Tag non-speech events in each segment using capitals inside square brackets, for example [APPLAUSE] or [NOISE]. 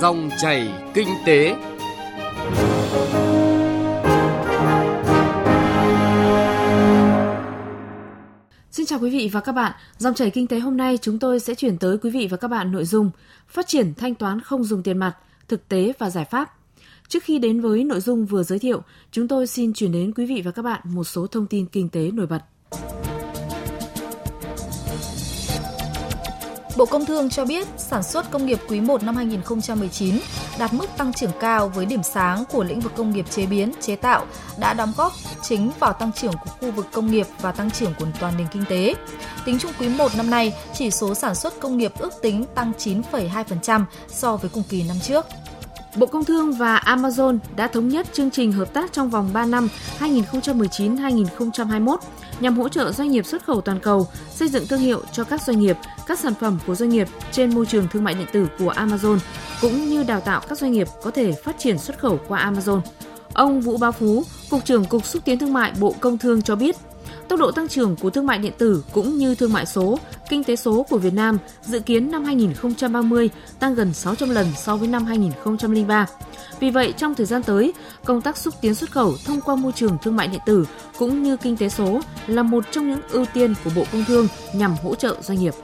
Dòng chảy kinh tế. Xin chào quý vị và các bạn. Dòng chảy kinh tế hôm nay chúng tôi sẽ chuyển tới quý vị và các bạn nội dung phát triển thanh toán không dùng tiền mặt, thực tế và giải pháp. Trước khi đến với nội dung vừa giới thiệu, chúng tôi xin chuyển đến quý vị và các bạn một số thông tin kinh tế nổi bật. Bộ Công Thương cho biết sản xuất công nghiệp quý 1 năm 2019 đạt mức tăng trưởng cao với điểm sáng của lĩnh vực công nghiệp chế biến, chế tạo đã đóng góp chính vào tăng trưởng của khu vực công nghiệp và tăng trưởng của toàn nền kinh tế. Tính chung quý 1 năm nay, chỉ số sản xuất công nghiệp ước tính tăng 9,2% so với cùng kỳ năm trước. Bộ Công Thương và Amazon đã thống nhất chương trình hợp tác trong vòng 3 năm 2019-2021 nhằm hỗ trợ doanh nghiệp xuất khẩu toàn cầu xây dựng thương hiệu cho các doanh nghiệp, các sản phẩm của doanh nghiệp trên môi trường thương mại điện tử của Amazon, cũng như đào tạo các doanh nghiệp có thể phát triển xuất khẩu qua Amazon. Ông Vũ Bá Phú, Cục trưởng Cục Xúc tiến Thương mại Bộ Công Thương cho biết, Tốc độ tăng trưởng của thương mại điện tử cũng như thương mại số, kinh tế số của Việt Nam dự kiến năm 2030 tăng gần 600 lần so với năm 2003. Vì vậy, trong thời gian tới, công tác xúc tiến xuất khẩu thông qua môi trường thương mại điện tử cũng như kinh tế số là một trong những ưu tiên của Bộ Công Thương nhằm hỗ trợ doanh nghiệp.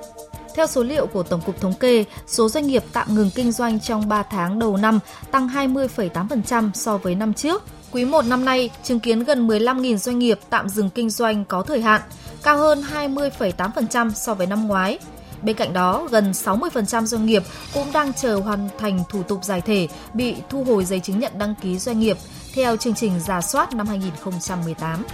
Theo số liệu của Tổng cục Thống kê, số doanh nghiệp tạm ngừng kinh doanh trong 3 tháng đầu năm tăng 20,8% so với năm trước. Quý 1 năm nay chứng kiến gần 15.000 doanh nghiệp tạm dừng kinh doanh có thời hạn, cao hơn 20,8% so với năm ngoái. Bên cạnh đó, gần 60% doanh nghiệp cũng đang chờ hoàn thành thủ tục giải thể bị thu hồi giấy chứng nhận đăng ký doanh nghiệp theo chương trình giả soát năm 2018.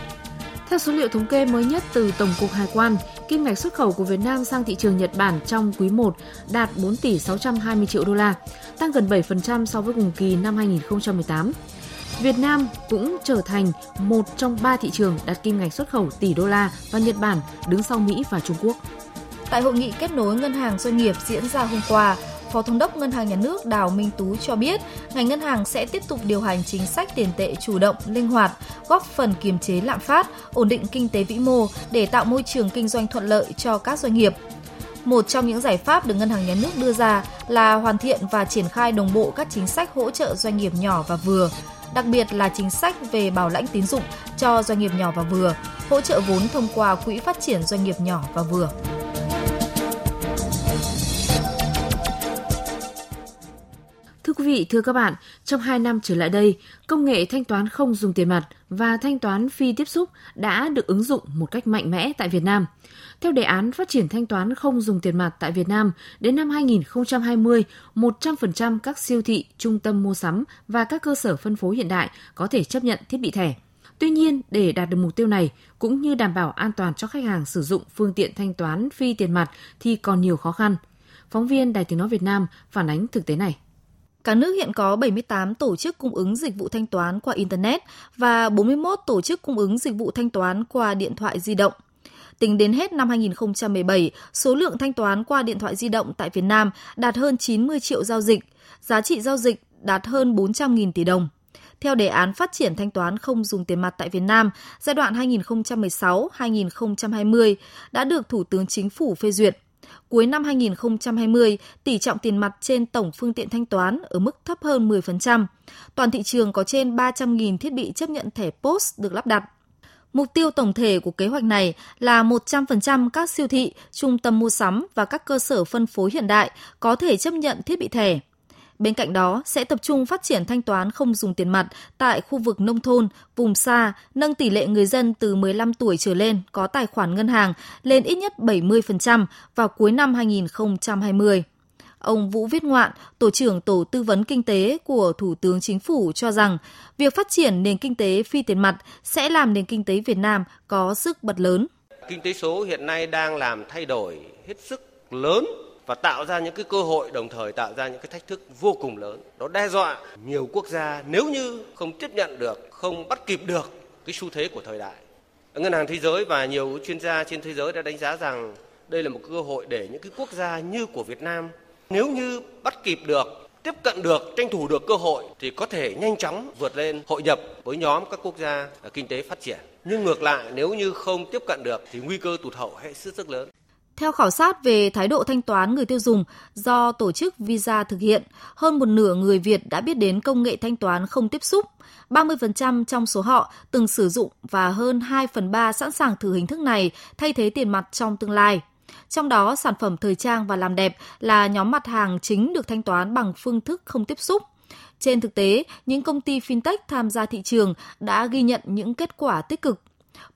Theo số liệu thống kê mới nhất từ Tổng cục Hải quan, kim ngạch xuất khẩu của Việt Nam sang thị trường Nhật Bản trong quý 1 đạt 4 tỷ 620 triệu đô la, tăng gần 7% so với cùng kỳ năm 2018. Việt Nam cũng trở thành một trong ba thị trường đạt kim ngạch xuất khẩu tỷ đô la và Nhật Bản đứng sau Mỹ và Trung Quốc. Tại hội nghị kết nối ngân hàng doanh nghiệp diễn ra hôm qua, Phó Thống đốc Ngân hàng Nhà nước Đào Minh Tú cho biết, ngành ngân hàng sẽ tiếp tục điều hành chính sách tiền tệ chủ động, linh hoạt, góp phần kiềm chế lạm phát, ổn định kinh tế vĩ mô để tạo môi trường kinh doanh thuận lợi cho các doanh nghiệp. Một trong những giải pháp được Ngân hàng Nhà nước đưa ra là hoàn thiện và triển khai đồng bộ các chính sách hỗ trợ doanh nghiệp nhỏ và vừa, đặc biệt là chính sách về bảo lãnh tín dụng cho doanh nghiệp nhỏ và vừa, hỗ trợ vốn thông qua Quỹ phát triển doanh nghiệp nhỏ và vừa. Thưa quý vị, thưa các bạn, trong 2 năm trở lại đây, công nghệ thanh toán không dùng tiền mặt và thanh toán phi tiếp xúc đã được ứng dụng một cách mạnh mẽ tại Việt Nam. Theo đề án phát triển thanh toán không dùng tiền mặt tại Việt Nam, đến năm 2020, 100% các siêu thị, trung tâm mua sắm và các cơ sở phân phối hiện đại có thể chấp nhận thiết bị thẻ. Tuy nhiên, để đạt được mục tiêu này cũng như đảm bảo an toàn cho khách hàng sử dụng phương tiện thanh toán phi tiền mặt thì còn nhiều khó khăn. Phóng viên Đài Tiếng Nói Việt Nam phản ánh thực tế này. Cả nước hiện có 78 tổ chức cung ứng dịch vụ thanh toán qua Internet và 41 tổ chức cung ứng dịch vụ thanh toán qua điện thoại di động. Tính đến hết năm 2017, số lượng thanh toán qua điện thoại di động tại Việt Nam đạt hơn 90 triệu giao dịch, giá trị giao dịch đạt hơn 400.000 tỷ đồng. Theo đề án phát triển thanh toán không dùng tiền mặt tại Việt Nam giai đoạn 2016-2020 đã được Thủ tướng Chính phủ phê duyệt – Cuối năm 2020, tỷ trọng tiền mặt trên tổng phương tiện thanh toán ở mức thấp hơn 10%. Toàn thị trường có trên 300.000 thiết bị chấp nhận thẻ POS được lắp đặt. Mục tiêu tổng thể của kế hoạch này là 100% các siêu thị, trung tâm mua sắm và các cơ sở phân phối hiện đại có thể chấp nhận thiết bị thẻ. Bên cạnh đó, sẽ tập trung phát triển thanh toán không dùng tiền mặt tại khu vực nông thôn, vùng xa, nâng tỷ lệ người dân từ 15 tuổi trở lên có tài khoản ngân hàng lên ít nhất 70% vào cuối năm 2020. Ông Vũ Viết Ngoạn, Tổ trưởng Tổ tư vấn Kinh tế của Thủ tướng Chính phủ cho rằng, việc phát triển nền kinh tế phi tiền mặt sẽ làm nền kinh tế Việt Nam có sức bật lớn. Kinh tế số hiện nay đang làm thay đổi hết sức lớn và tạo ra những cái cơ hội đồng thời tạo ra những cái thách thức vô cùng lớn. Nó đe dọa nhiều quốc gia nếu như không tiếp nhận được, không bắt kịp được cái xu thế của thời đại. Ngân hàng Thế giới và nhiều chuyên gia trên thế giới đã đánh giá rằng đây là một cơ hội để những cái quốc gia như của Việt Nam nếu như bắt kịp được tiếp cận được, tranh thủ được cơ hội thì có thể nhanh chóng vượt lên hội nhập với nhóm các quốc gia à, kinh tế phát triển. Nhưng ngược lại nếu như không tiếp cận được thì nguy cơ tụt hậu hệ sức rất lớn. Theo khảo sát về thái độ thanh toán người tiêu dùng do tổ chức Visa thực hiện, hơn một nửa người Việt đã biết đến công nghệ thanh toán không tiếp xúc. 30% trong số họ từng sử dụng và hơn 2 phần 3 sẵn sàng thử hình thức này thay thế tiền mặt trong tương lai. Trong đó, sản phẩm thời trang và làm đẹp là nhóm mặt hàng chính được thanh toán bằng phương thức không tiếp xúc. Trên thực tế, những công ty fintech tham gia thị trường đã ghi nhận những kết quả tích cực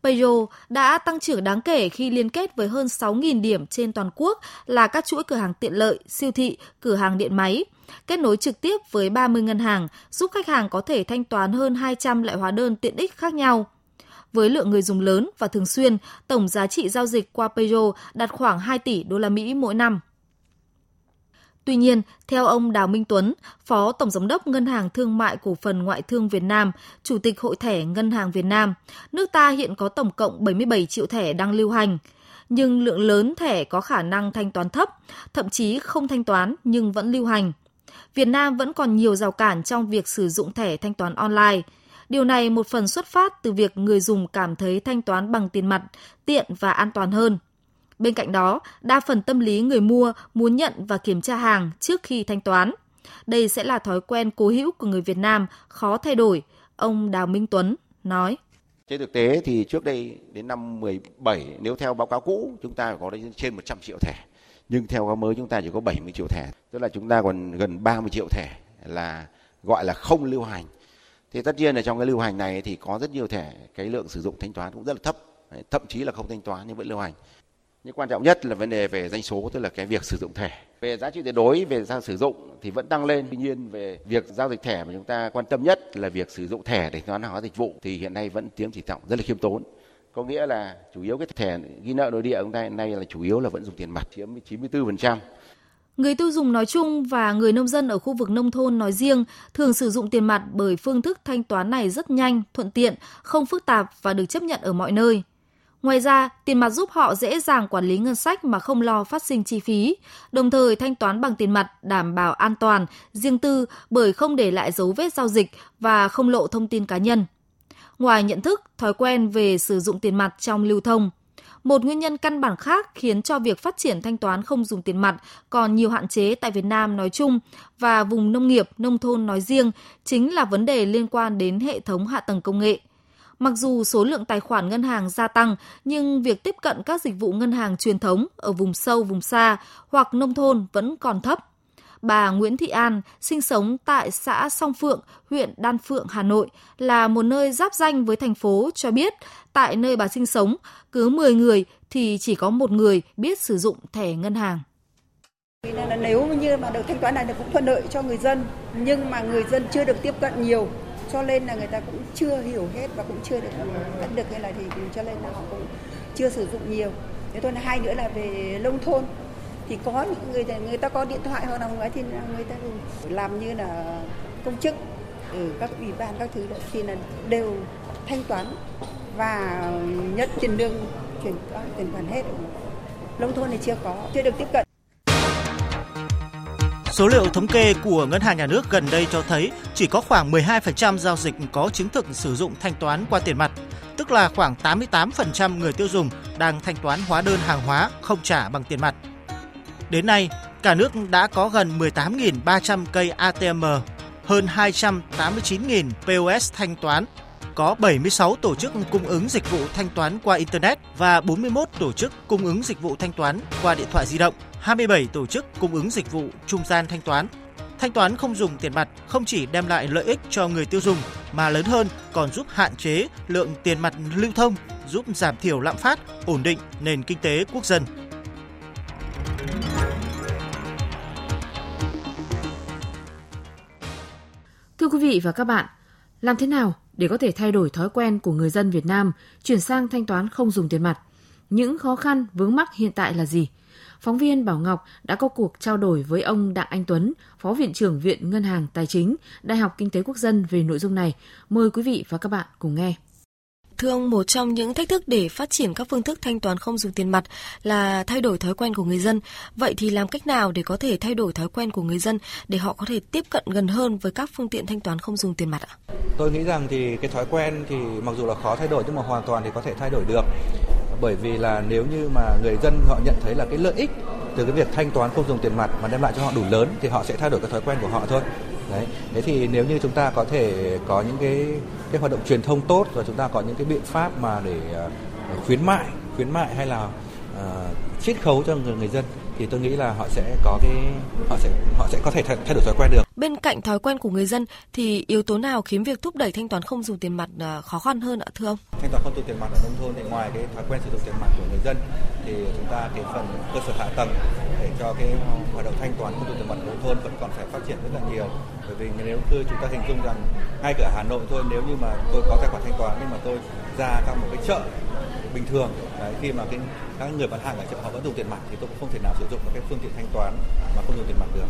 Peugeot đã tăng trưởng đáng kể khi liên kết với hơn 6.000 điểm trên toàn quốc là các chuỗi cửa hàng tiện lợi, siêu thị, cửa hàng điện máy, kết nối trực tiếp với 30 ngân hàng, giúp khách hàng có thể thanh toán hơn 200 loại hóa đơn tiện ích khác nhau. Với lượng người dùng lớn và thường xuyên, tổng giá trị giao dịch qua Peugeot đạt khoảng 2 tỷ đô la Mỹ mỗi năm. Tuy nhiên, theo ông Đào Minh Tuấn, Phó Tổng Giám đốc Ngân hàng Thương mại Cổ phần Ngoại thương Việt Nam, Chủ tịch Hội thẻ Ngân hàng Việt Nam, nước ta hiện có tổng cộng 77 triệu thẻ đang lưu hành. Nhưng lượng lớn thẻ có khả năng thanh toán thấp, thậm chí không thanh toán nhưng vẫn lưu hành. Việt Nam vẫn còn nhiều rào cản trong việc sử dụng thẻ thanh toán online. Điều này một phần xuất phát từ việc người dùng cảm thấy thanh toán bằng tiền mặt tiện và an toàn hơn. Bên cạnh đó, đa phần tâm lý người mua muốn nhận và kiểm tra hàng trước khi thanh toán. Đây sẽ là thói quen cố hữu của người Việt Nam, khó thay đổi, ông Đào Minh Tuấn nói. Trên thực tế thì trước đây đến năm 17 nếu theo báo cáo cũ chúng ta có đến trên 100 triệu thẻ. Nhưng theo báo mới chúng ta chỉ có 70 triệu thẻ, tức là chúng ta còn gần 30 triệu thẻ là gọi là không lưu hành. Thì tất nhiên là trong cái lưu hành này thì có rất nhiều thẻ cái lượng sử dụng thanh toán cũng rất là thấp, thậm chí là không thanh toán nhưng vẫn lưu hành. Nhưng quan trọng nhất là vấn đề về doanh số tức là cái việc sử dụng thẻ. Về giá trị tuyệt đối về giao sử dụng thì vẫn tăng lên. Tuy nhiên về việc giao dịch thẻ mà chúng ta quan tâm nhất là việc sử dụng thẻ để toán hóa dịch vụ thì hiện nay vẫn chiếm tỷ trọng rất là khiêm tốn. Có nghĩa là chủ yếu cái thẻ ghi nợ nội địa chúng ta hiện nay là chủ yếu là vẫn dùng tiền mặt chiếm 94%. Người tiêu dùng nói chung và người nông dân ở khu vực nông thôn nói riêng thường sử dụng tiền mặt bởi phương thức thanh toán này rất nhanh, thuận tiện, không phức tạp và được chấp nhận ở mọi nơi. Ngoài ra, tiền mặt giúp họ dễ dàng quản lý ngân sách mà không lo phát sinh chi phí, đồng thời thanh toán bằng tiền mặt đảm bảo an toàn, riêng tư bởi không để lại dấu vết giao dịch và không lộ thông tin cá nhân. Ngoài nhận thức, thói quen về sử dụng tiền mặt trong lưu thông, một nguyên nhân căn bản khác khiến cho việc phát triển thanh toán không dùng tiền mặt còn nhiều hạn chế tại Việt Nam nói chung và vùng nông nghiệp, nông thôn nói riêng chính là vấn đề liên quan đến hệ thống hạ tầng công nghệ – Mặc dù số lượng tài khoản ngân hàng gia tăng, nhưng việc tiếp cận các dịch vụ ngân hàng truyền thống ở vùng sâu, vùng xa hoặc nông thôn vẫn còn thấp. Bà Nguyễn Thị An sinh sống tại xã Song Phượng, huyện Đan Phượng, Hà Nội là một nơi giáp danh với thành phố cho biết tại nơi bà sinh sống, cứ 10 người thì chỉ có một người biết sử dụng thẻ ngân hàng. Nếu như mà được thanh toán này thì cũng thuận lợi cho người dân, nhưng mà người dân chưa được tiếp cận nhiều cho nên là người ta cũng chưa hiểu hết và cũng chưa được cắt được hay là thì cho nên là họ cũng chưa sử dụng nhiều thế thôi là hai nữa là về nông thôn thì có những người người ta có điện thoại hoặc là người thì người ta làm như là công chức ở các ủy ban các thứ đó, thì là đều thanh toán và nhận tiền lương chuyển tiền khoản hết. Nông thôn thì chưa có chưa được tiếp cận. Số liệu thống kê của Ngân hàng Nhà nước gần đây cho thấy chỉ có khoảng 12% giao dịch có chứng thực sử dụng thanh toán qua tiền mặt, tức là khoảng 88% người tiêu dùng đang thanh toán hóa đơn hàng hóa không trả bằng tiền mặt. Đến nay, cả nước đã có gần 18.300 cây ATM, hơn 289.000 POS thanh toán, có 76 tổ chức cung ứng dịch vụ thanh toán qua Internet và 41 tổ chức cung ứng dịch vụ thanh toán qua điện thoại di động 27 tổ chức cung ứng dịch vụ trung gian thanh toán. Thanh toán không dùng tiền mặt không chỉ đem lại lợi ích cho người tiêu dùng mà lớn hơn còn giúp hạn chế lượng tiền mặt lưu thông, giúp giảm thiểu lạm phát, ổn định nền kinh tế quốc dân. Vị và các bạn, làm thế nào để có thể thay đổi thói quen của người dân Việt Nam chuyển sang thanh toán không dùng tiền mặt? Những khó khăn vướng mắc hiện tại là gì? Phóng viên Bảo Ngọc đã có cuộc trao đổi với ông Đặng Anh Tuấn, Phó Viện trưởng Viện Ngân hàng Tài chính, Đại học Kinh tế Quốc dân về nội dung này. Mời quý vị và các bạn cùng nghe. Thưa ông, một trong những thách thức để phát triển các phương thức thanh toán không dùng tiền mặt là thay đổi thói quen của người dân. Vậy thì làm cách nào để có thể thay đổi thói quen của người dân để họ có thể tiếp cận gần hơn với các phương tiện thanh toán không dùng tiền mặt ạ? Tôi nghĩ rằng thì cái thói quen thì mặc dù là khó thay đổi nhưng mà hoàn toàn thì có thể thay đổi được. bởi vì là nếu như mà người dân họ nhận thấy là cái lợi ích từ cái việc thanh toán không dùng tiền mặt mà đem lại cho họ đủ lớn thì họ sẽ thay đổi cái thói quen của họ thôi đấy thế thì nếu như chúng ta có thể có những cái cái hoạt động truyền thông tốt và chúng ta có những cái biện pháp mà để uh, khuyến mại khuyến mại hay là uh, chiết khấu cho người người dân thì tôi nghĩ là họ sẽ có cái họ sẽ họ sẽ có thể thay, thay đổi thói quen được. Bên cạnh thói quen của người dân thì yếu tố nào khiến việc thúc đẩy thanh toán không dùng tiền mặt à, khó khăn hơn ạ thưa ông? Thanh toán không dùng tiền mặt ở nông thôn thì ngoài cái thói quen sử dụng tiền mặt của người dân thì chúng ta cái phần cơ sở hạ tầng để cho cái hoạt động thanh toán không dùng tiền mặt của nông thôn vẫn còn phải phát triển rất là nhiều. Bởi vì nếu như chúng ta hình dung rằng ngay cả Hà Nội thôi nếu như mà tôi có tài khoản thanh toán nhưng mà tôi ra các một cái chợ bình thường đấy, khi mà cái các người bán hàng ở chợ họ vẫn dùng tiền mặt thì tôi cũng không thể nào sử dụng một cái phương tiện thanh toán mà không dùng tiền mặt được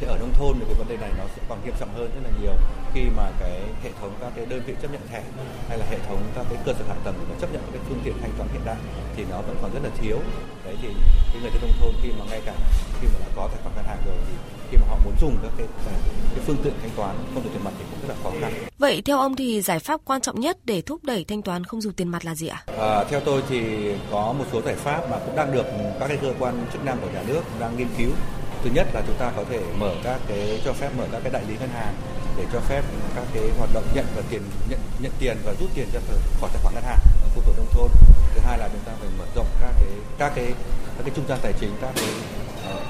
thì ở nông thôn thì cái vấn đề này nó sẽ còn nghiêm trọng hơn rất là nhiều khi mà cái hệ thống các cái đơn vị chấp nhận thẻ hay là hệ thống các cái cơ sở hạ tầng để chấp nhận cái phương tiện thanh toán hiện đại thì nó vẫn còn rất là thiếu đấy thì cái người dân nông thôn khi mà ngay cả khi mà đã có tài khoản ngân hàng rồi thì khi mà họ muốn dùng các cái cái phương tiện thanh toán không dùng tiền mặt thì cũng rất là khó khăn. Vậy theo ông thì giải pháp quan trọng nhất để thúc đẩy thanh toán không dùng tiền mặt là gì ạ? À, theo tôi thì có một số giải pháp mà cũng đang được các cái cơ quan chức năng của nhà nước đang nghiên cứu. Thứ nhất là chúng ta có thể mở các cái cho phép mở các cái đại lý ngân hàng để cho phép các cái hoạt động nhận và tiền nhận nhận tiền và rút tiền ra khỏi tài khoản ngân hàng ở khu vực nông thôn. Thứ hai là chúng ta phải mở rộng các cái các cái các cái trung gian tài chính các cái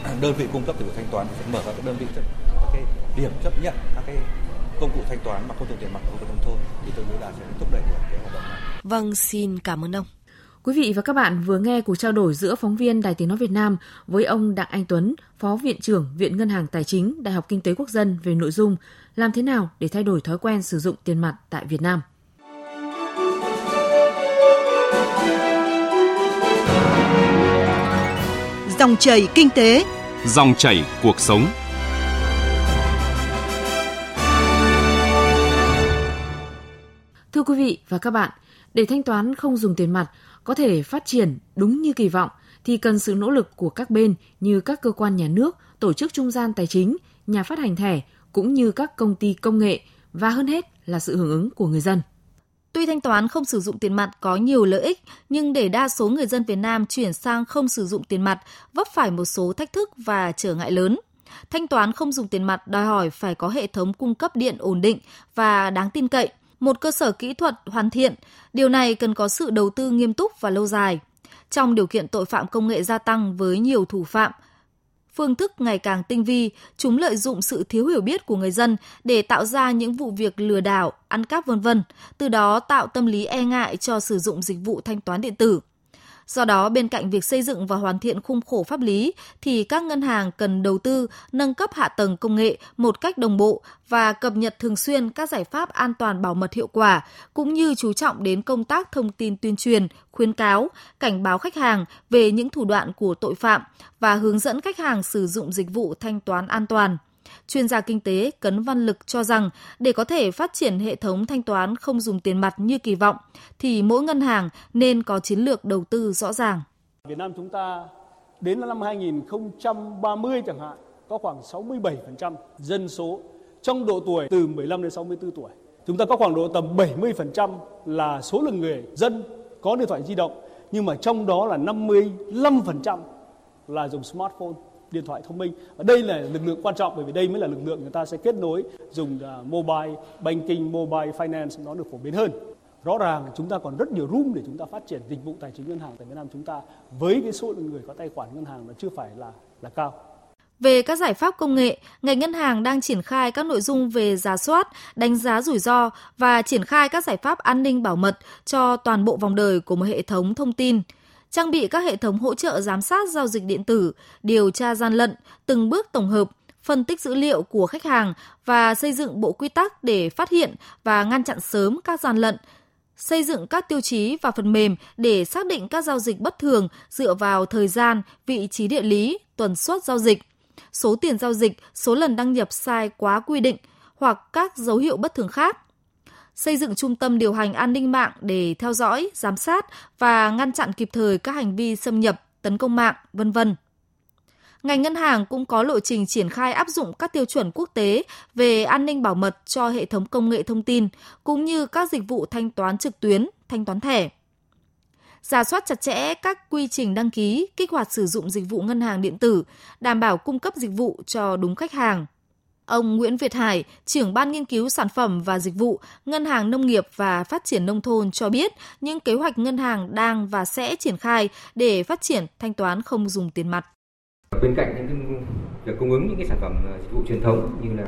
ờ, [CLEARS THROAT] đơn vị cung cấp dịch vụ thanh toán mở các cái đơn vị các cái điểm chấp nhận các cái công cụ thanh toán mà không dùng tiền mặt ở khu vực nông thôn thì tôi nghĩ là sẽ thúc đẩy được cái hoạt động này. Vâng, xin cảm ơn ông. Quý vị và các bạn vừa nghe cuộc trao đổi giữa phóng viên Đài Tiếng Nói Việt Nam với ông Đặng Anh Tuấn, Phó Viện trưởng Viện Ngân hàng Tài chính Đại học Kinh tế Quốc dân về nội dung làm thế nào để thay đổi thói quen sử dụng tiền mặt tại Việt Nam. Dòng chảy kinh tế, dòng chảy cuộc sống. Thưa quý vị và các bạn, để thanh toán không dùng tiền mặt có thể phát triển đúng như kỳ vọng thì cần sự nỗ lực của các bên như các cơ quan nhà nước, tổ chức trung gian tài chính, nhà phát hành thẻ cũng như các công ty công nghệ và hơn hết là sự hưởng ứng của người dân. Tuy thanh toán không sử dụng tiền mặt có nhiều lợi ích, nhưng để đa số người dân Việt Nam chuyển sang không sử dụng tiền mặt vấp phải một số thách thức và trở ngại lớn. Thanh toán không dùng tiền mặt đòi hỏi phải có hệ thống cung cấp điện ổn định và đáng tin cậy, một cơ sở kỹ thuật hoàn thiện. Điều này cần có sự đầu tư nghiêm túc và lâu dài. Trong điều kiện tội phạm công nghệ gia tăng với nhiều thủ phạm, phương thức ngày càng tinh vi, chúng lợi dụng sự thiếu hiểu biết của người dân để tạo ra những vụ việc lừa đảo, ăn cắp vân vân, từ đó tạo tâm lý e ngại cho sử dụng dịch vụ thanh toán điện tử. Do đó, bên cạnh việc xây dựng và hoàn thiện khung khổ pháp lý, thì các ngân hàng cần đầu tư, nâng cấp hạ tầng công nghệ một cách đồng bộ và cập nhật thường xuyên các giải pháp an toàn bảo mật hiệu quả, cũng như chú trọng đến công tác thông tin tuyên truyền, khuyến cáo, cảnh báo khách hàng về những thủ đoạn của tội phạm và hướng dẫn khách hàng sử dụng dịch vụ thanh toán an toàn. Chuyên gia kinh tế Cấn Văn Lực cho rằng, để có thể phát triển hệ thống thanh toán không dùng tiền mặt như kỳ vọng, thì mỗi ngân hàng nên có chiến lược đầu tư rõ ràng. Việt Nam chúng ta đến năm 2030 chẳng hạn, có khoảng 67% dân số trong độ tuổi từ 15 đến 64 tuổi. Chúng ta có khoảng độ tầm 70% là số lượng người dân có điện thoại di động, nhưng mà trong đó là 55% là dùng smartphone điện thoại thông minh. Và đây là lực lượng quan trọng bởi vì đây mới là lực lượng người ta sẽ kết nối dùng à, mobile banking, mobile finance nó được phổ biến hơn. Rõ ràng chúng ta còn rất nhiều room để chúng ta phát triển dịch vụ tài chính ngân hàng tại Việt Nam chúng ta với cái số lượng người có tài khoản ngân hàng nó chưa phải là là cao. Về các giải pháp công nghệ, ngành ngân hàng đang triển khai các nội dung về giả soát, đánh giá rủi ro và triển khai các giải pháp an ninh bảo mật cho toàn bộ vòng đời của một hệ thống thông tin trang bị các hệ thống hỗ trợ giám sát giao dịch điện tử, điều tra gian lận, từng bước tổng hợp, phân tích dữ liệu của khách hàng và xây dựng bộ quy tắc để phát hiện và ngăn chặn sớm các gian lận, xây dựng các tiêu chí và phần mềm để xác định các giao dịch bất thường dựa vào thời gian, vị trí địa lý, tuần suất giao dịch, số tiền giao dịch, số lần đăng nhập sai quá quy định hoặc các dấu hiệu bất thường khác xây dựng trung tâm điều hành an ninh mạng để theo dõi, giám sát và ngăn chặn kịp thời các hành vi xâm nhập, tấn công mạng, vân vân. Ngành ngân hàng cũng có lộ trình triển khai áp dụng các tiêu chuẩn quốc tế về an ninh bảo mật cho hệ thống công nghệ thông tin cũng như các dịch vụ thanh toán trực tuyến, thanh toán thẻ. giả soát chặt chẽ các quy trình đăng ký, kích hoạt sử dụng dịch vụ ngân hàng điện tử, đảm bảo cung cấp dịch vụ cho đúng khách hàng. Ông Nguyễn Việt Hải, trưởng ban nghiên cứu sản phẩm và dịch vụ Ngân hàng Nông nghiệp và Phát triển Nông thôn cho biết những kế hoạch ngân hàng đang và sẽ triển khai để phát triển thanh toán không dùng tiền mặt. Bên cạnh những việc cung ứng những cái sản phẩm ờ, dịch vụ truyền thống như là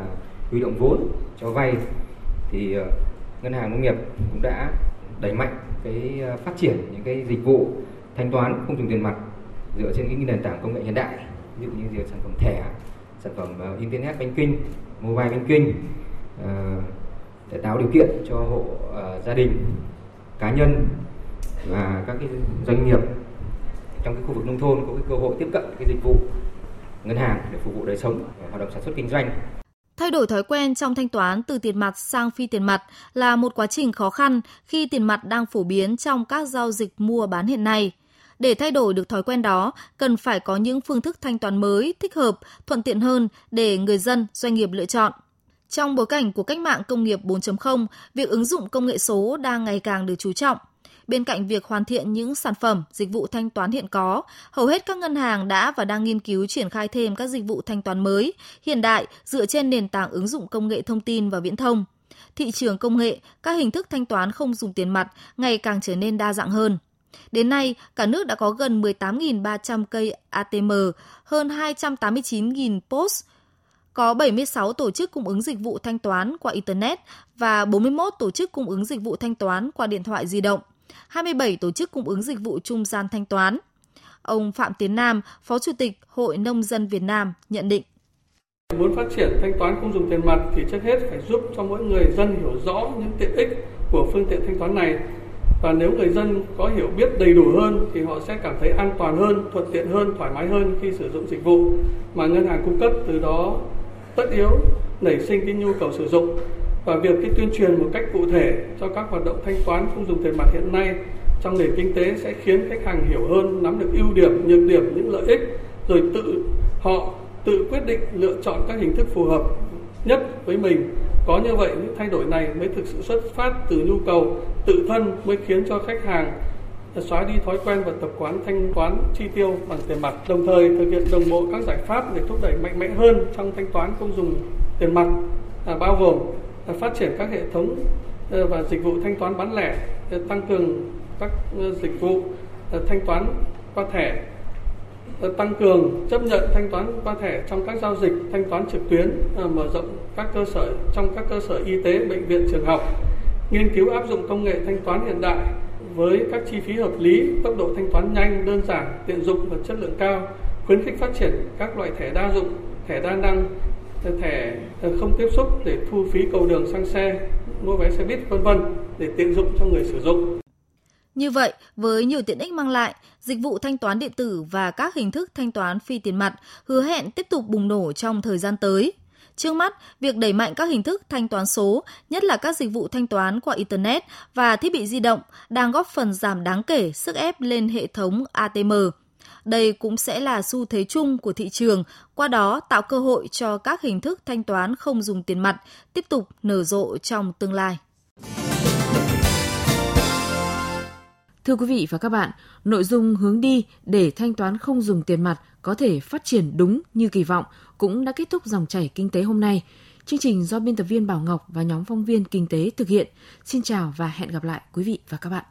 huy động vốn cho vay thì ờ, ngân hàng nông nghiệp cũng đã đẩy mạnh cái ờ, phát triển những cái dịch vụ thanh toán không dùng tiền mặt dựa trên những nền tảng công nghệ hiện đại ví dụ như sản phẩm thẻ sản phẩm uh, internet banking mobile banking uh, để tạo điều kiện cho hộ uh, gia đình cá nhân và các cái doanh nghiệp trong cái khu vực nông thôn có cái cơ hội tiếp cận cái dịch vụ ngân hàng để phục vụ đời sống và hoạt động sản xuất kinh doanh Thay đổi thói quen trong thanh toán từ tiền mặt sang phi tiền mặt là một quá trình khó khăn khi tiền mặt đang phổ biến trong các giao dịch mua bán hiện nay. Để thay đổi được thói quen đó, cần phải có những phương thức thanh toán mới, thích hợp, thuận tiện hơn để người dân, doanh nghiệp lựa chọn. Trong bối cảnh của cách mạng công nghiệp 4.0, việc ứng dụng công nghệ số đang ngày càng được chú trọng. Bên cạnh việc hoàn thiện những sản phẩm, dịch vụ thanh toán hiện có, hầu hết các ngân hàng đã và đang nghiên cứu triển khai thêm các dịch vụ thanh toán mới, hiện đại dựa trên nền tảng ứng dụng công nghệ thông tin và viễn thông. Thị trường công nghệ, các hình thức thanh toán không dùng tiền mặt ngày càng trở nên đa dạng hơn. Đến nay, cả nước đã có gần 18.300 cây ATM, hơn 289.000 POS, có 76 tổ chức cung ứng dịch vụ thanh toán qua Internet và 41 tổ chức cung ứng dịch vụ thanh toán qua điện thoại di động, 27 tổ chức cung ứng dịch vụ trung gian thanh toán. Ông Phạm Tiến Nam, Phó Chủ tịch Hội Nông dân Việt Nam nhận định. Muốn phát triển thanh toán không dùng tiền mặt thì trước hết phải giúp cho mỗi người dân hiểu rõ những tiện ích của phương tiện thanh toán này và nếu người dân có hiểu biết đầy đủ hơn thì họ sẽ cảm thấy an toàn hơn, thuận tiện hơn, thoải mái hơn khi sử dụng dịch vụ mà ngân hàng cung cấp. Từ đó tất yếu nảy sinh cái nhu cầu sử dụng. Và việc cái tuyên truyền một cách cụ thể cho các hoạt động thanh toán không dùng tiền mặt hiện nay trong nền kinh tế sẽ khiến khách hàng hiểu hơn, nắm được ưu điểm, nhược điểm, những lợi ích rồi tự họ tự quyết định lựa chọn các hình thức phù hợp nhất với mình. Có như vậy những thay đổi này mới thực sự xuất phát từ nhu cầu tự thân mới khiến cho khách hàng xóa đi thói quen và tập quán thanh toán chi tiêu bằng tiền mặt, đồng thời thực hiện đồng bộ các giải pháp để thúc đẩy mạnh mẽ hơn trong thanh toán không dùng tiền mặt, à, bao gồm à, phát triển các hệ thống à, và dịch vụ thanh toán bán lẻ, à, tăng cường các à, dịch vụ à, thanh toán qua thẻ à, tăng cường chấp nhận thanh toán qua thẻ trong các giao dịch thanh toán trực tuyến, à, mở rộng các cơ sở trong các cơ sở y tế, bệnh viện, trường học, nghiên cứu áp dụng công nghệ thanh toán hiện đại với các chi phí hợp lý, tốc độ thanh toán nhanh, đơn giản, tiện dụng và chất lượng cao, khuyến khích phát triển các loại thẻ đa dụng, thẻ đa năng, thẻ không tiếp xúc để thu phí cầu đường sang xe, mua vé xe buýt vân vân để tiện dụng cho người sử dụng. Như vậy, với nhiều tiện ích mang lại, dịch vụ thanh toán điện tử và các hình thức thanh toán phi tiền mặt hứa hẹn tiếp tục bùng nổ trong thời gian tới. Trước mắt, việc đẩy mạnh các hình thức thanh toán số, nhất là các dịch vụ thanh toán qua Internet và thiết bị di động, đang góp phần giảm đáng kể sức ép lên hệ thống ATM. Đây cũng sẽ là xu thế chung của thị trường, qua đó tạo cơ hội cho các hình thức thanh toán không dùng tiền mặt tiếp tục nở rộ trong tương lai. Thưa quý vị và các bạn, nội dung hướng đi để thanh toán không dùng tiền mặt có thể phát triển đúng như kỳ vọng cũng đã kết thúc dòng chảy kinh tế hôm nay. Chương trình do biên tập viên Bảo Ngọc và nhóm phóng viên kinh tế thực hiện. Xin chào và hẹn gặp lại quý vị và các bạn.